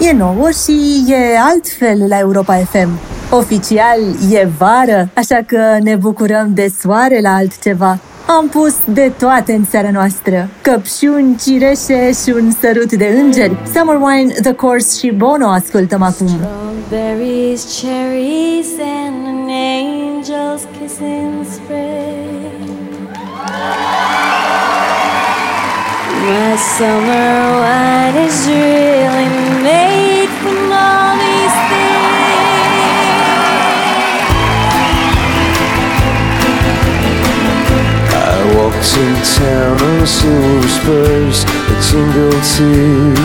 E nouă și e altfel la Europa FM. Oficial e vară, așa că ne bucurăm de soare la altceva. Am pus de toate în seara noastră. Căpșuni, cireșe și un sărut de îngeri. Summer Wine, The Course și Bono ascultăm acum. Strawberries, cherries and an angel's kiss in spring. My summer wine is really made from all these things. I walked in town on silver spurs that jingled too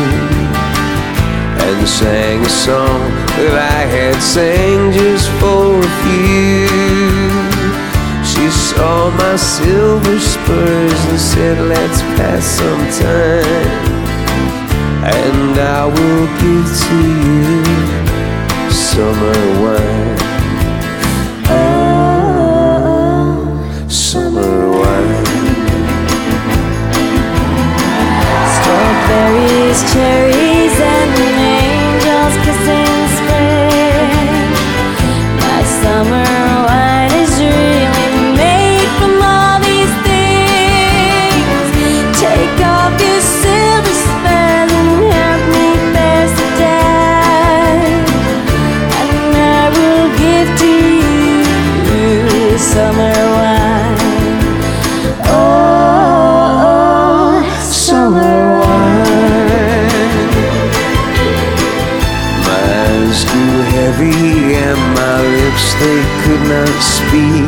And sang a song that I had sang just for a few She saw my silver spurs and said let's pass some time And I will give to you summer wine. Oh, summer wine. Strawberries, cherries, and lips they could not speak.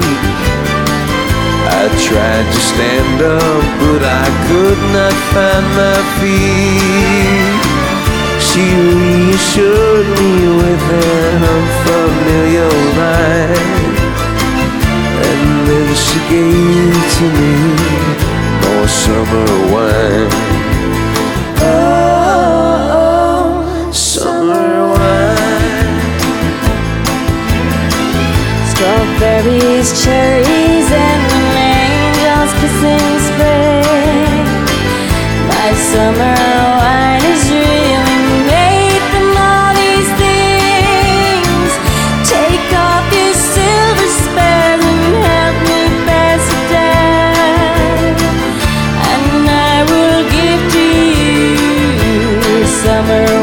I tried to stand up, but I could not find my feet. She reassured me with an unfamiliar line. And then she gave to me more summer wine. Strawberries, cherries, and an angel's kiss in spring. My summer wine is really made from all these things. Take off your silver spell and help me pass it down, and I will give to you summer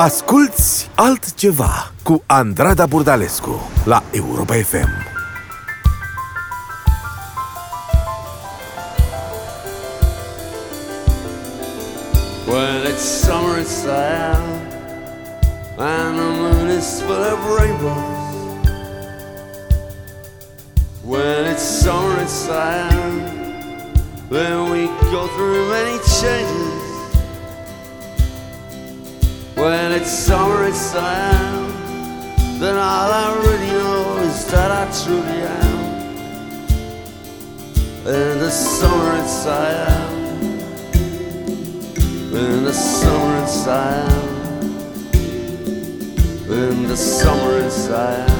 Asculți altceva cu Andrada Burdalescu la Europa FM. When it's summer in Siam and the moon is full of rainbows. When it's summer in Siam, then we go through many changes. It's summer in then all I really know is that I truly am. In the summer in Siam. In the summer in Siam In the summer Siam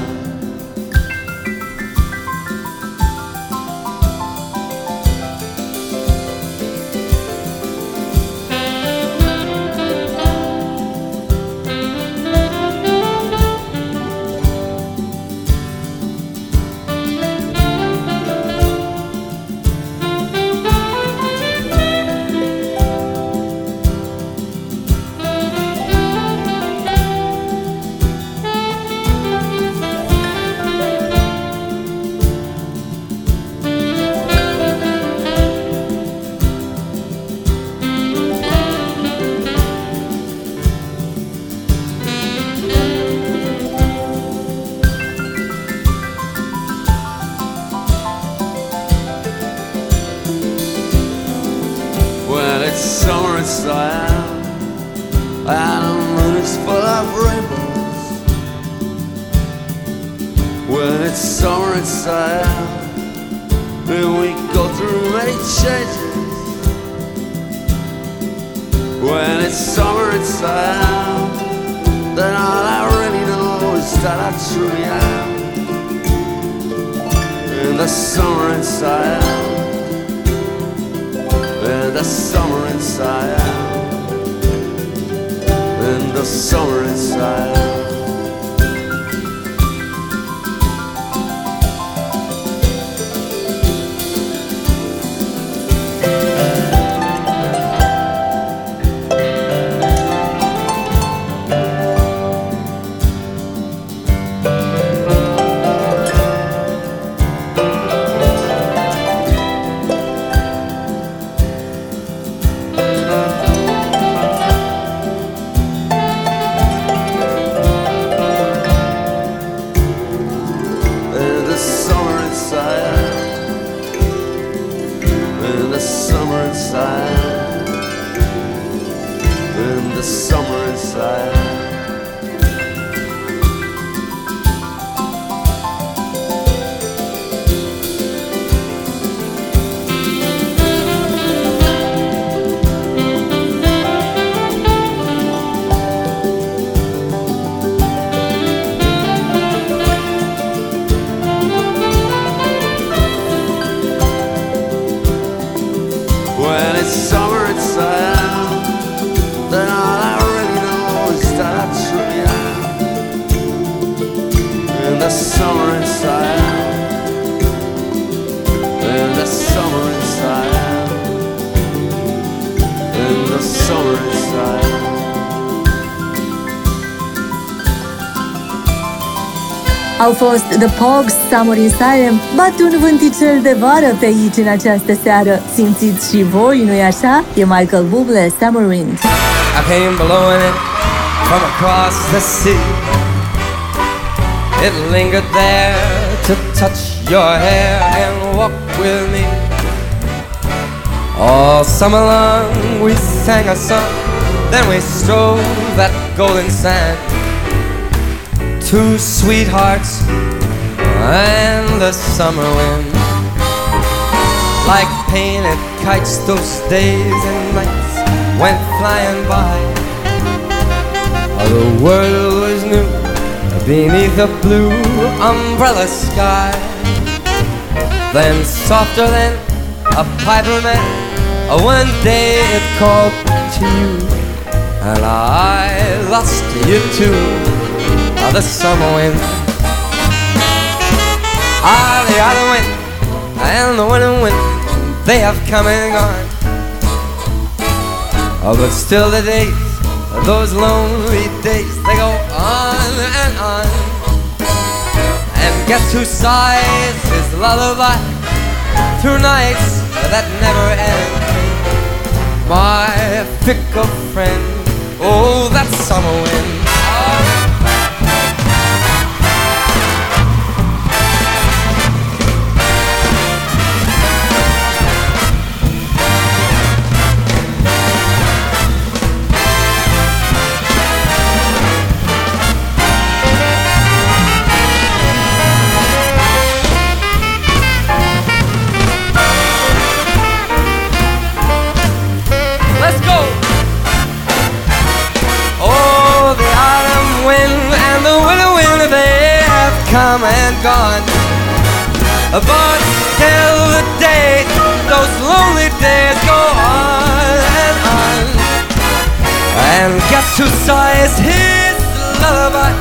The Pogues, Summer in Siam, bat un vânticel de vară pe aici în această seară. Simțiți și voi, nu-i așa? E Michael Bublé, Summer Wind. I came blowing it from across the sea. It lingered there to touch your hair and walk with me. All summer long we sang a song, then we strode that golden sand. Two sweethearts and the summer wind. Like painted kites, those days and nights went flying by. The world was new beneath a blue umbrella sky. Then, softer than a piper man, one day it called to you, and I lost you too. The summer wind, ah, the autumn and the winter wind, they have come and gone. Oh, but still the days, those lonely days, they go on and on. And guess who sighs his lullaby through nights that never end? My fickle friend, oh, that summer wind. Come and gone. But still the day, those lonely days go on and on. And guess who sighs his lullaby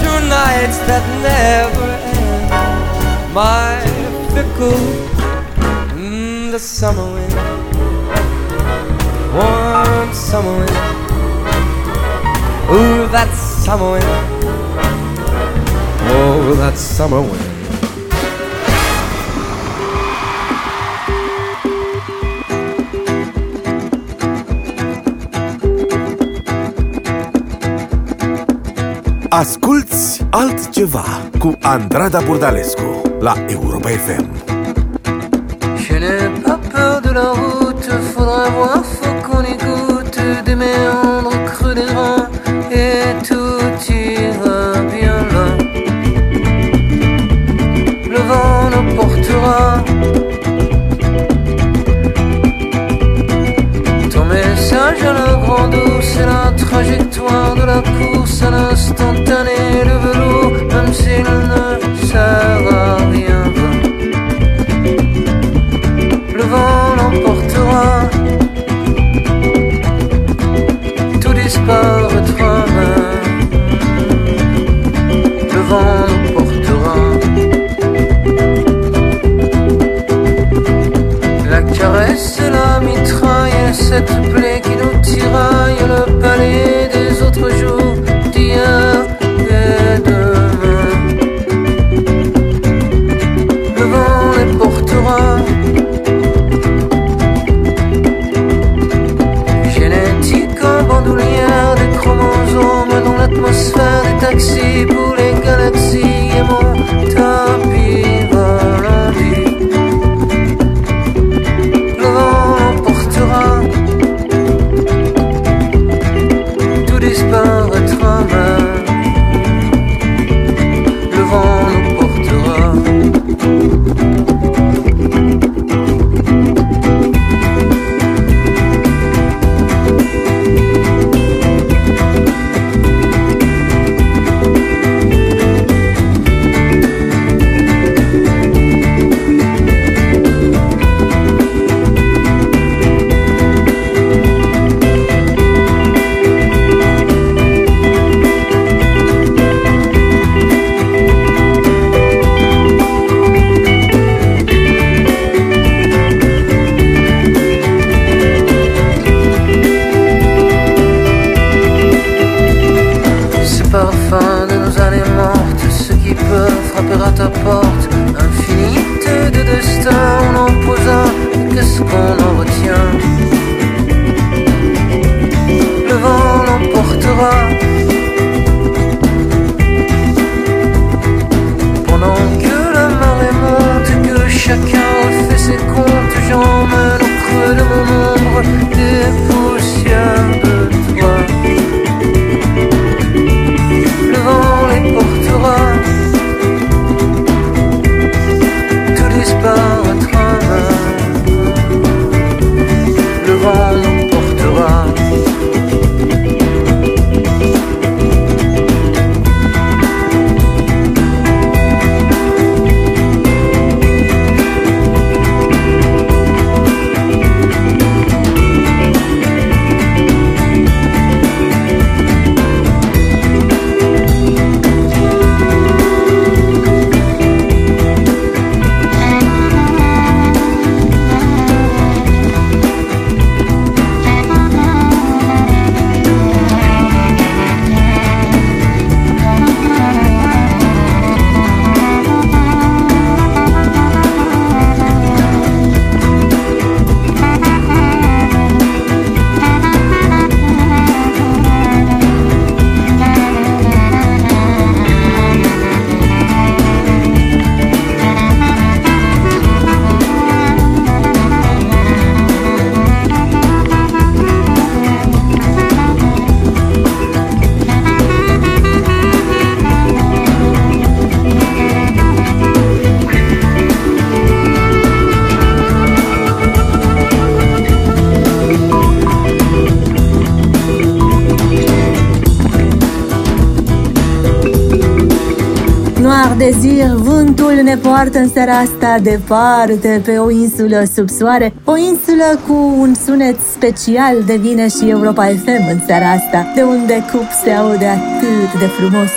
through nights that never end? My fickle, mm, the summer wind warm summer wind. Ooh, that summer wind. Oh, that summer wind. Asculți altceva cu Andrada Burdalescu la Europa FM. Trajectoire de la course à l'instantané, le velours, même s'il ne sert à rien. Le vent l'emportera, tout disparaîtra. Le vent l'emportera. La caresse et la mitraille, et cette plaie qui nous tiraille le palais des autres jours d'hier et demain. Le vent les portera. Génétique en bandoulière des chromosomes dans l'atmosphère des taxis poartă în seara asta departe pe o insulă sub soare, o insulă cu un sunet special devine și Europa FM în seara asta, de unde cup se aude atât de frumos.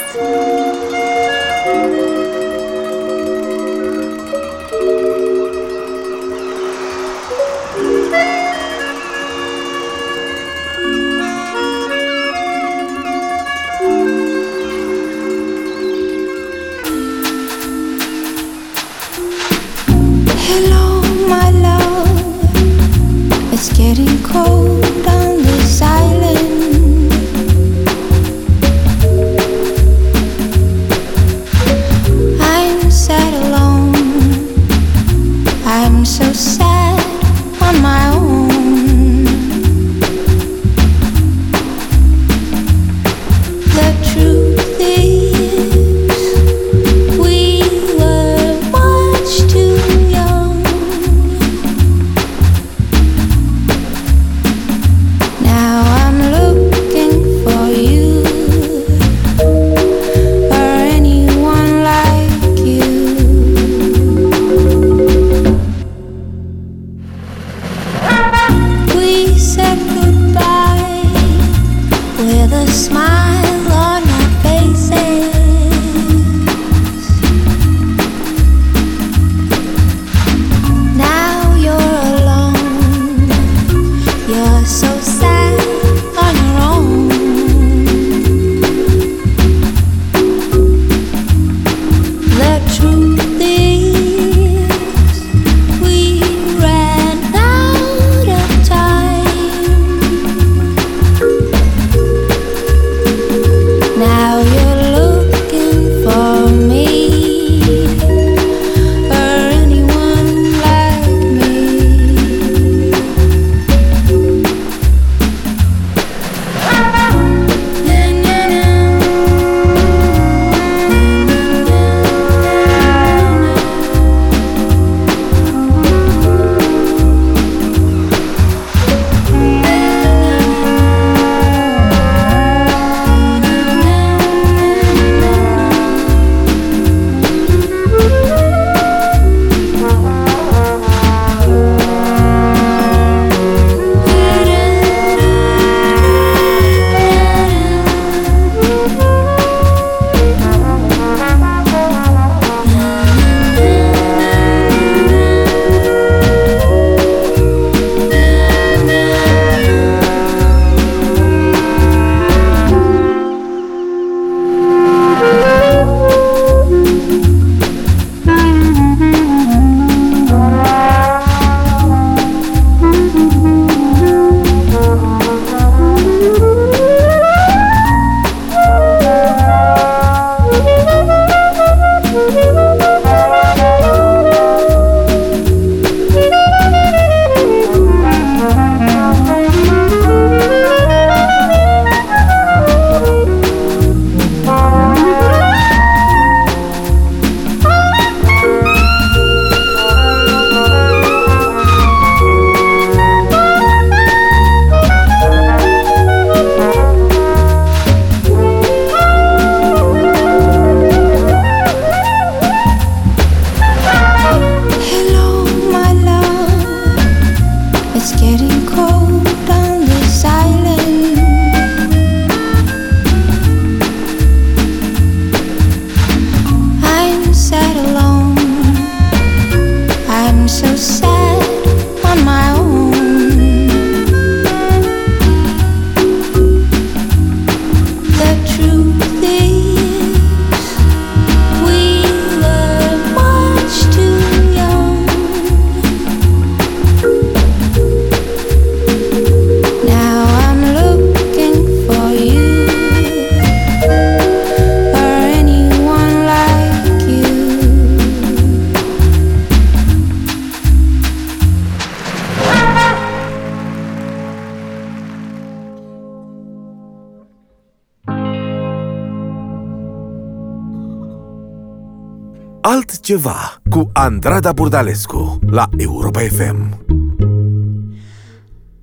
Altceva cu Andrada Burdalescu la Europa FM.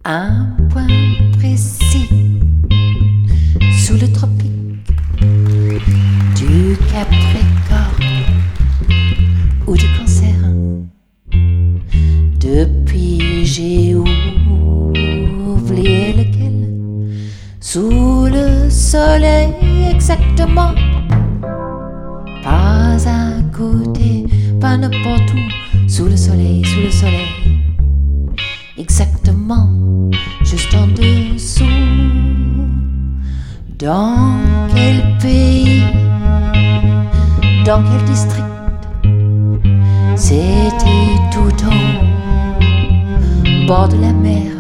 Un point précis sous le tropique du Capricorne ou du Cancer. Depuis j'ai oublié lequel. Sous le soleil exactement. Pas n'importe où. Sous le soleil, sous le soleil exactement juste en dessous. Dans quel pays, dans quel district C'était tout au bord de la mer?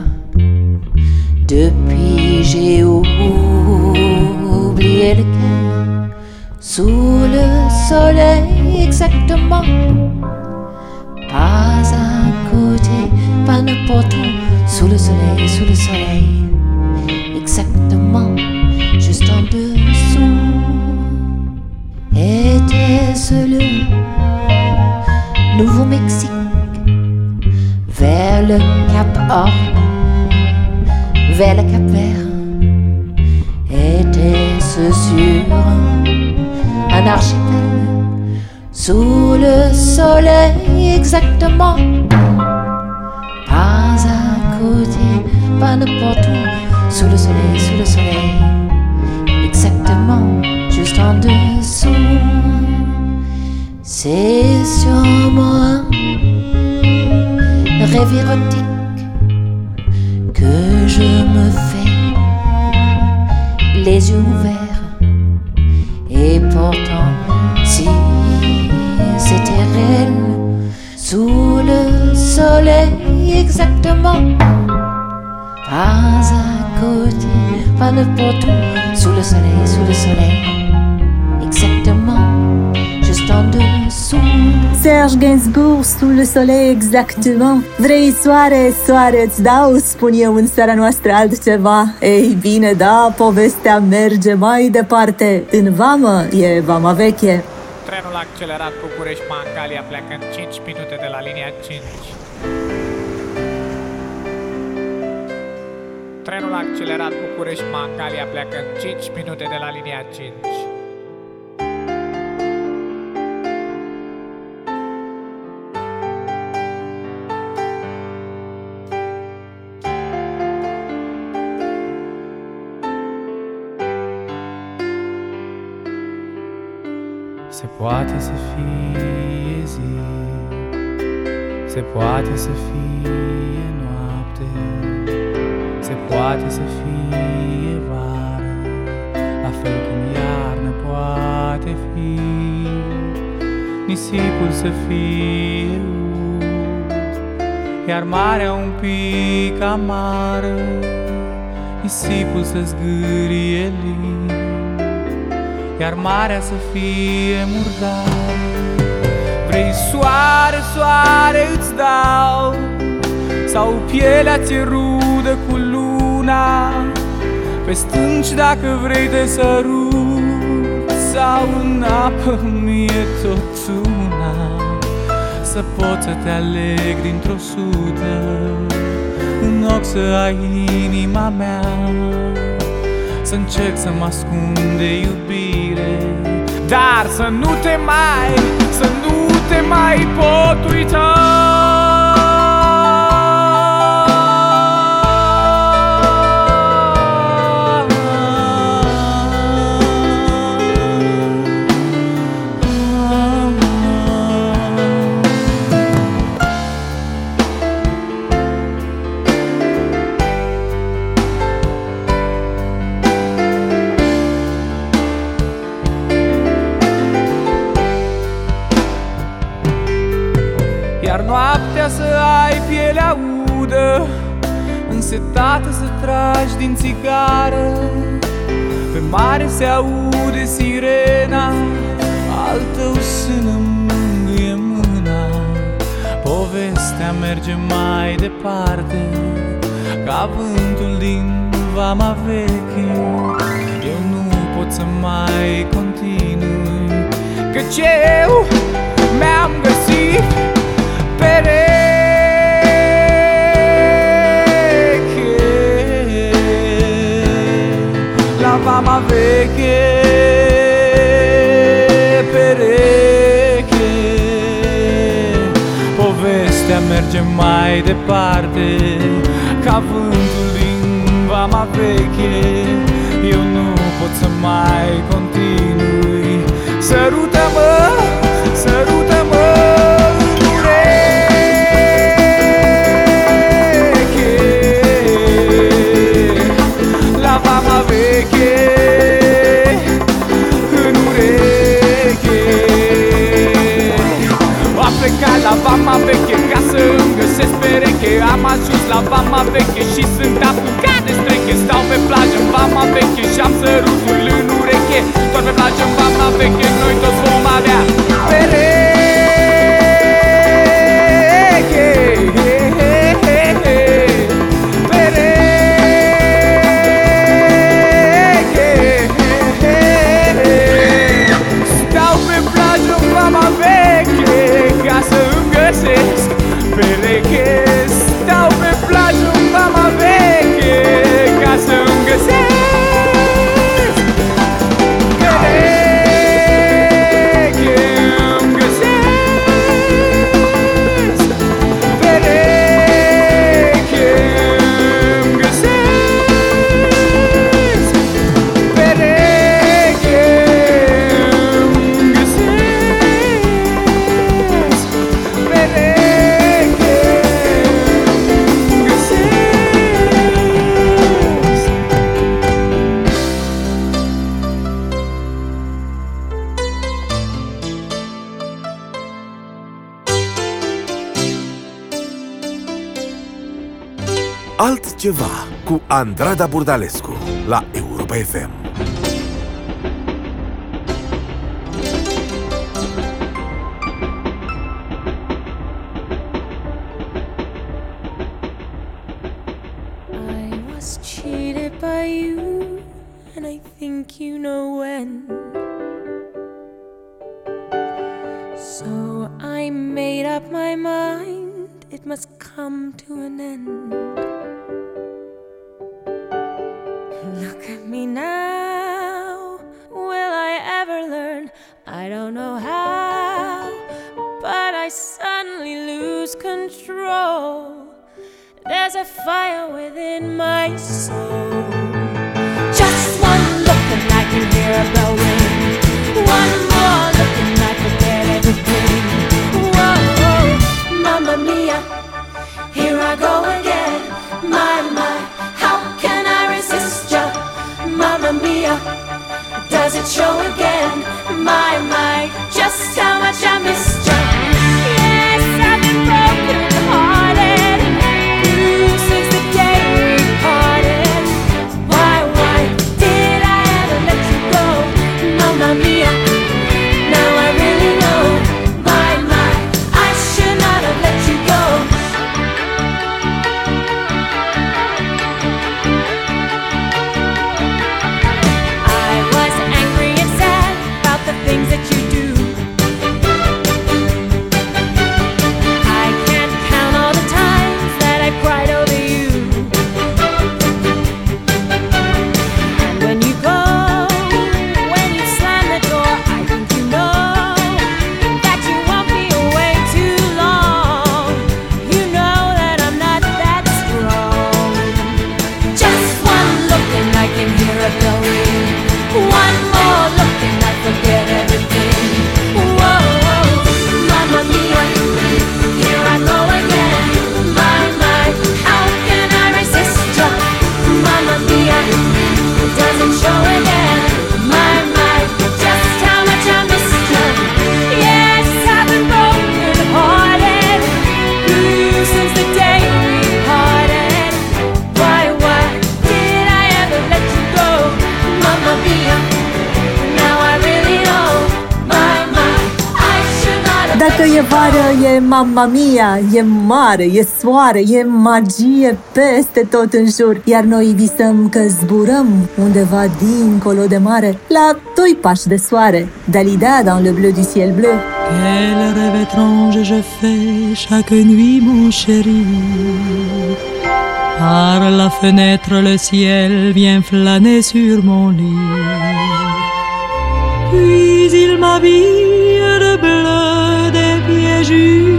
Depuis j'ai oublié lequel. Sous le soleil exactement pas à côté, pas n'importe où, sous le soleil, sous le soleil, exactement, juste en dessous. Était-ce le Nouveau-Mexique, vers le Cap Horn, vers le Cap Vert? Était-ce sur un archipel? Sous le soleil exactement. Pas à côté, pas n'importe où. Sous le soleil, sous le soleil. Exactement, juste en dessous. C'est sûrement un rêve érotique Que je me fais. Les yeux ouverts. Et pourtant c'était réel sous le soleil exactement. Pas à côté, pas n'importe où, sous le soleil, sous le. Soleil, exactement, juste en dessous. Serge Gainsbourg, sous le soleil exactement Vrei soare, soare, îți dau, spun eu în seara noastră altceva. Ei bine, da, povestea merge mai departe. În vamă e vama veche Trenul accelerat București-Mangalia pleacă în 5 minute de la linia 5. Trenul accelerat București-Mangalia pleacă în 5 minute de la linia 5. Poate să fie zi. Se poate să fie noapte. Se poate să fie vară. La fel cum iarnă poate fi. Nisipul să fie ud Iar marea un pic amară. Nisipul să zgârie lin iar marea să fie murdară. Vrei soare, soare îți dau, sau pielea ți rudă cu luna, pe stânci dacă vrei te sărut, sau în apă mie tot una, să pot să te aleg dintr-o sută, în ochi să ai inima mea, să încerc să mă ascund de iubire Dar să nu te mai, să nu te mai pot uita să ai pielea udă Însetată să tragi din țigară. Pe mare se aude sirena Al tău sână mângâie mâna. Povestea merge mai departe Ca vântul din vama veche. Eu nu pot să mai continui Căci eu mi-am găsit pereche La vama veche pereche. Povestea merge mai departe Ca vântul din vama veche. Eu nu pot să mai continui. Sărută-mă, sărută-mă plecat la vama veche ca să îmi găsesc pereche. Am ajuns la vama veche și sunt apucat de streche. Stau pe plajă în vama veche și am sărutul în ureche. Doar pe plajă în vama veche noi toți vom avea pereche Altceva cu Andrada Burdalescu la Europa FM. Mamma mia, e mare, e soare, e magie peste tot în jur Iar noi visăm că zburăm undeva dincolo de mare La doi pași de soare, Dalida dans le bleu du ciel bleu Quel rêve étrange je fais chaque nuit, mon chéri. Par la fenêtre, le ciel vient flâner sur mon lit. Puis il m'habille de bleu des pieds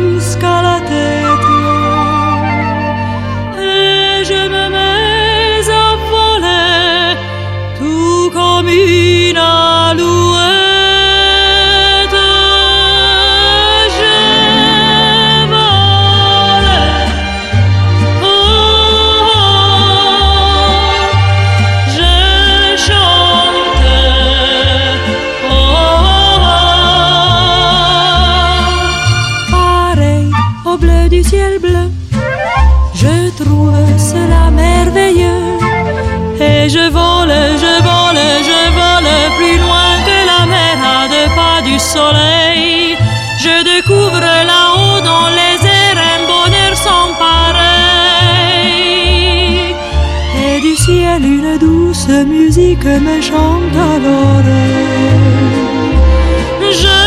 musique me chante à. Je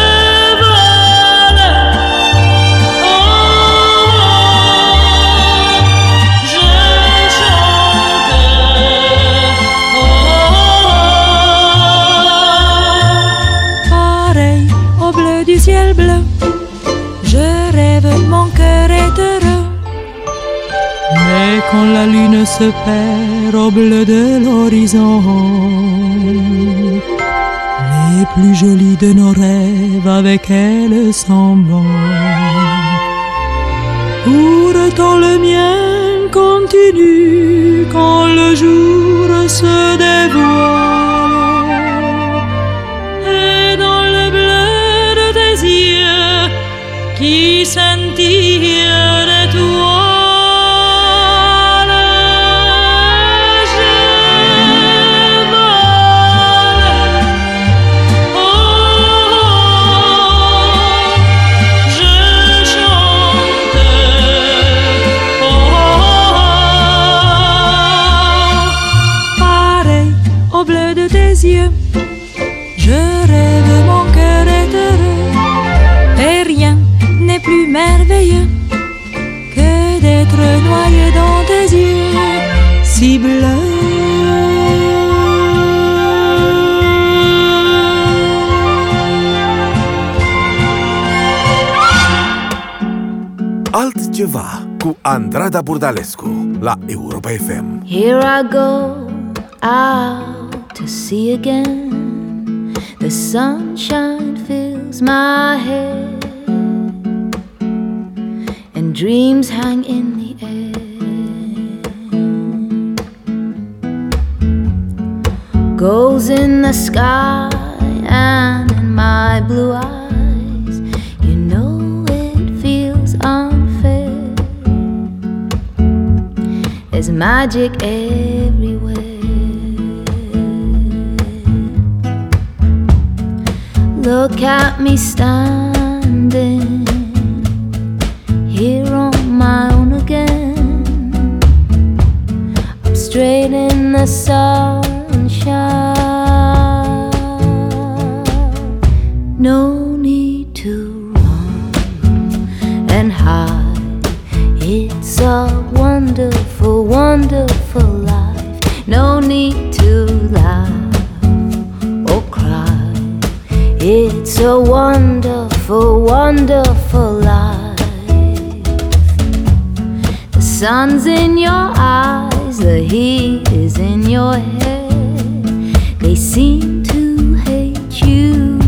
vole. Oh, je chante. Oh, pareil au bleu du ciel bleu. Je rêve, mon cœur est heureux. Mais quand la lune se perd de l'horizon, les plus jolis de nos rêves avec elle s'en vont. Pourtant le mien continue quand le jour se dévoile. Et dans le bleu de tes yeux qui scintillent Andrada Burdalescu la Europa FM. Here I go out to sea again. The sunshine fills my head, and dreams hang in the air. Goals in the sky and in my blue eyes. Magic everywhere. Look at me standing here on my own again. I'm straight in the sunshine. Sun's in your eyes, the heat is in your head. They seem to hate you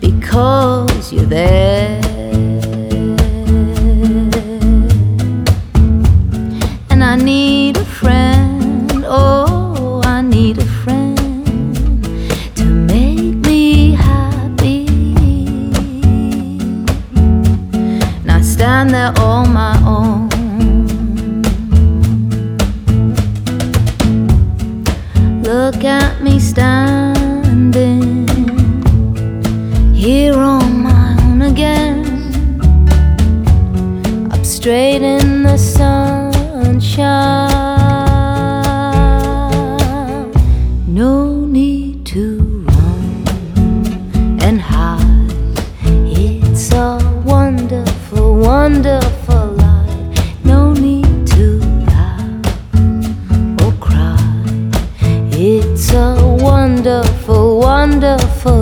because you're there. It's a wonderful, wonderful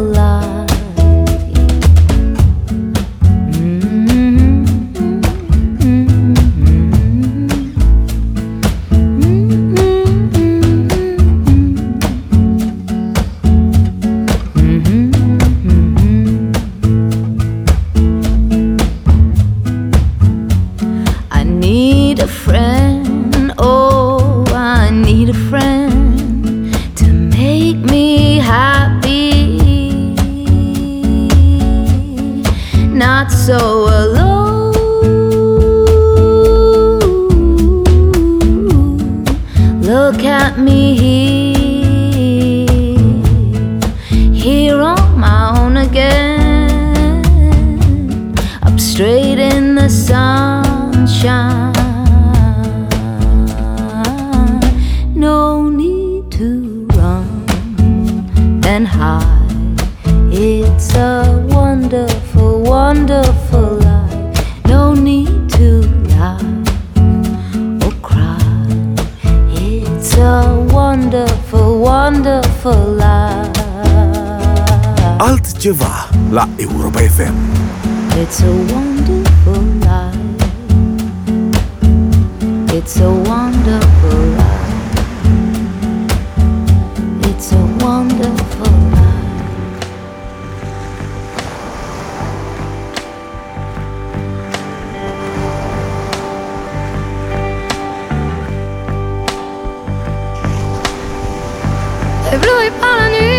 brûle par la nuit.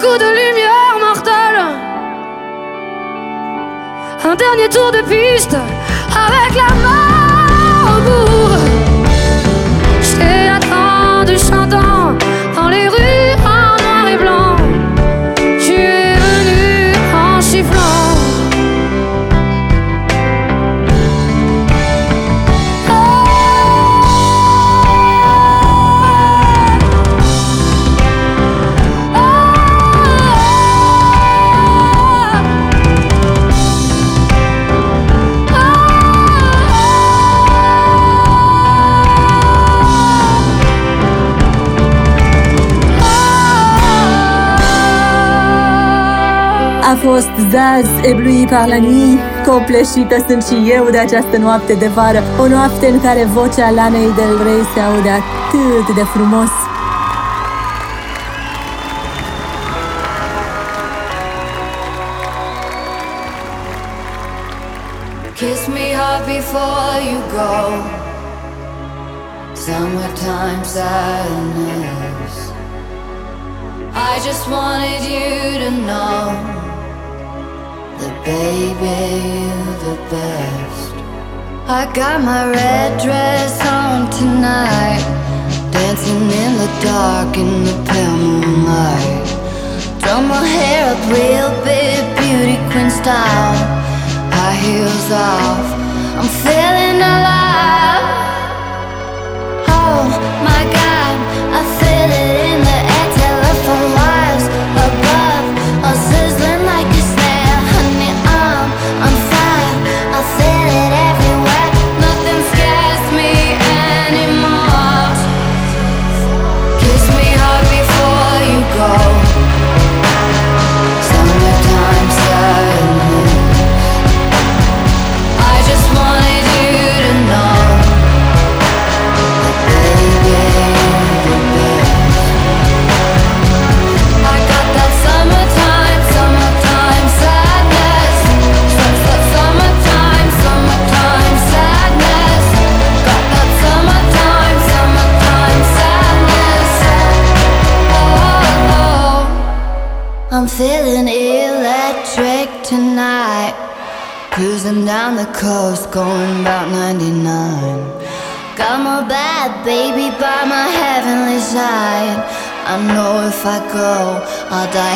coup de lumière mortelle. Un dernier tour de piste avec la main au bout. J'ai du chantant. Fost Zaz, ebluit par la nuit Copleșită sunt și eu de această noapte de vară O noapte în care vocea Lanei del Rey se aude atât de frumos. Kiss me hard before you go. Summertime sadness. I just wanted you to know. that, baby, you're the best. I got my red dress on tonight, dancing in the dark in the pale moonlight. Throw my hair up real big, beauty queen style. High heels off, I'm feeling alive. Oh my god, I feel it I go, I'll die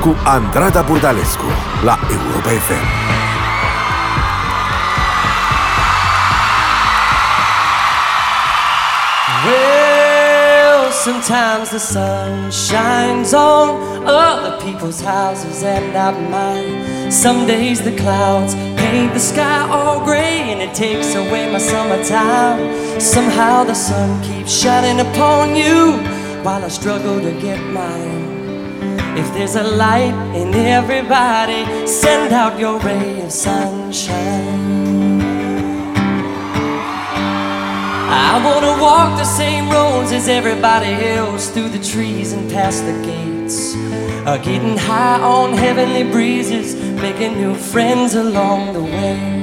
cu Andrada Burdalescu la Europa FM. Well, sometimes the sun shines on other people's houses and not mine. Some days the clouds paint the sky all gray and it takes away my summertime. Somehow the sun keeps shining upon you while I struggle to get mine. If there's a light in everybody, send out your ray of sunshine. I wanna walk the same roads as everybody else through the trees and past the gates. Uh, getting high on heavenly breezes, making new friends along the way.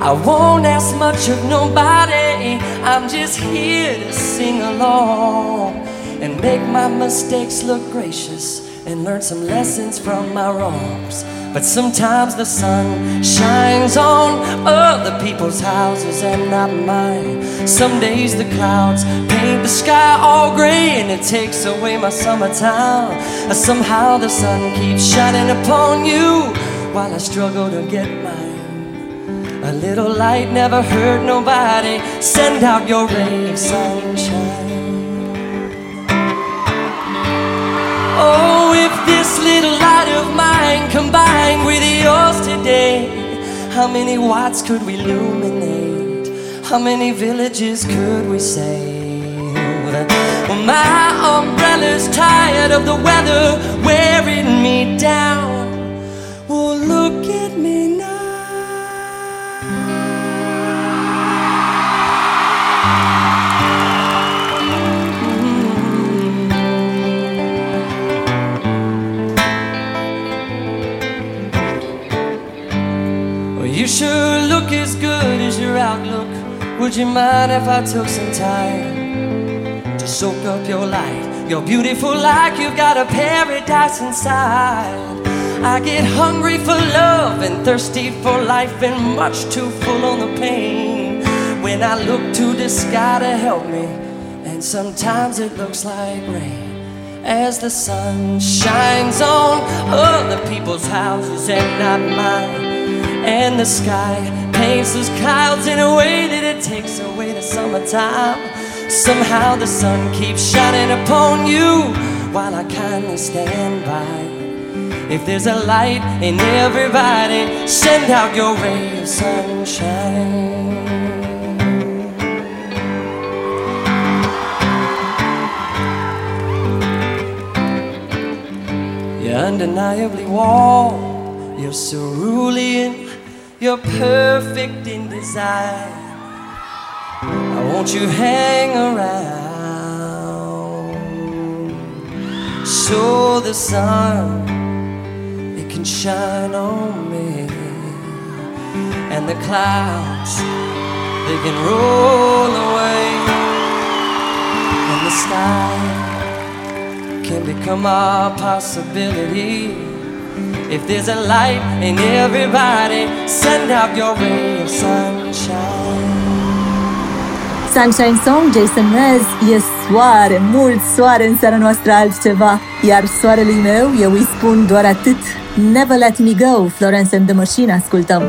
I won't ask much of nobody, I'm just here to sing along and make my mistakes look gracious and learn some lessons from my wrongs. But sometimes the sun shines on other people's houses and not mine. Some days the clouds paint the sky all gray and it takes away my summertime. Uh, Somehow the sun keeps shining upon you while I struggle to get mine. A little light never hurt nobody. Send out your ray of sunshine. Oh, if this little light of mine combined with yours today, how many watts could we illuminate? How many villages could we save? Well, my umbrella's tired of the weather wearing me down. Well, look at me now. Sure look as good as your outlook. Would you mind if I took some time to soak up your light? You're beautiful like you've got a paradise inside. I get hungry for love and thirsty for life and much too full on the pain. When I look to the sky to help me, and sometimes it looks like rain. As the sun shines on other people's houses and not mine. And the sky paints those clouds in a way that it takes away the summertime. Somehow the sun keeps shining upon you while I kindly stand by. If there's a light in everybody, send out your ray of sunshine. You're undeniably warm, you're cerulean, you're perfect in design. I want you hang around. So the sun it can shine on me. And the clouds they can roll away. And the sky can become our possibility if there's a light in everybody send out your ray of sunshine Sunshine Song, Jason Mraz, e soare, mult soare în seara noastră altceva. Iar soarelui meu, eu îi spun doar atât. Never let me go, Florence and the Machine, ascultăm.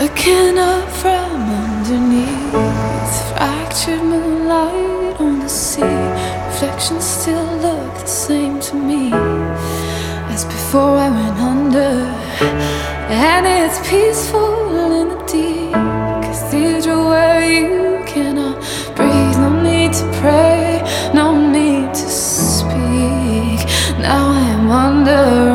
Looking up from underneath fractured moonlight on the sea, reflections still look the same to me as before I went And it's peaceful in the deep cathedral where you cannot breathe. No need to pray, no need to speak. Now I'm under,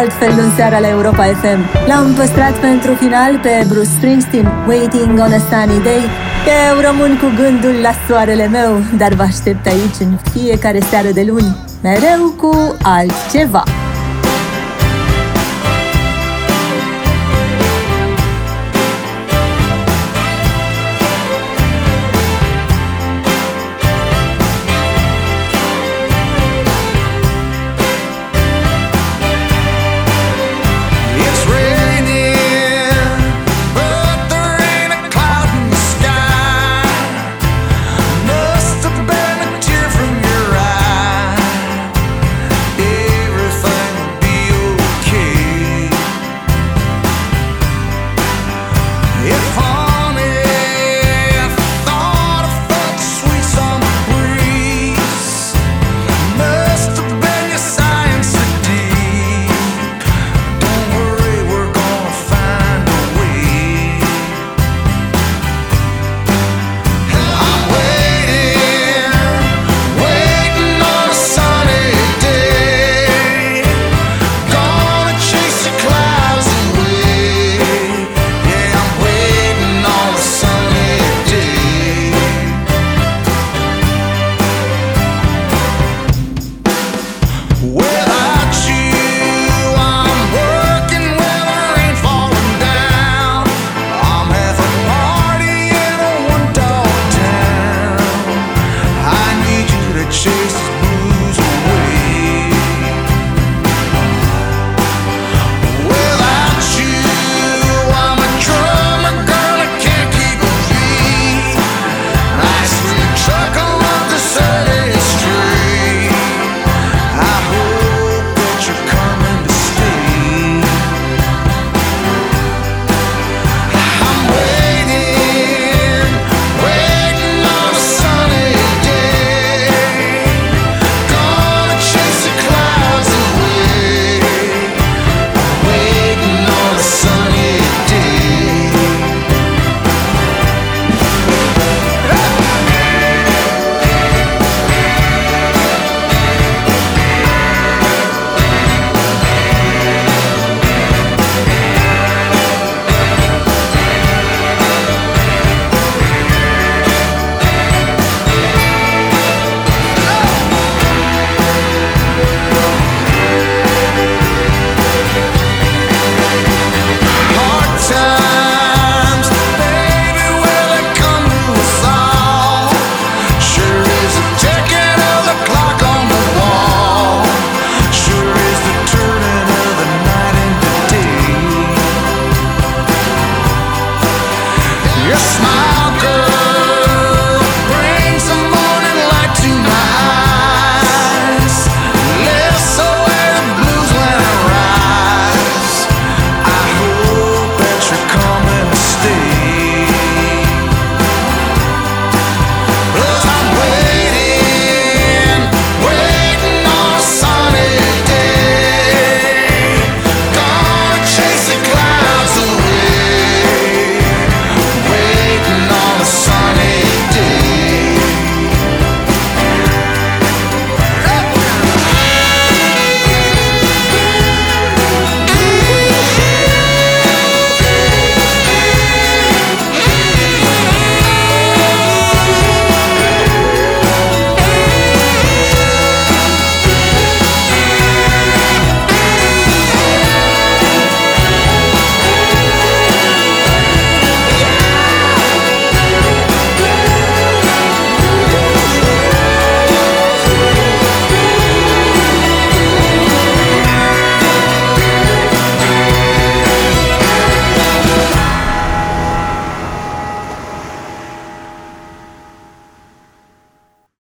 altfel în seara la Europa FM. L-am păstrat pentru final pe Bruce Springsteen, Waiting on a Sunny Day. Eu rămân cu gândul la soarele meu, dar vă aștept aici în fiecare seară de luni, mereu cu altceva.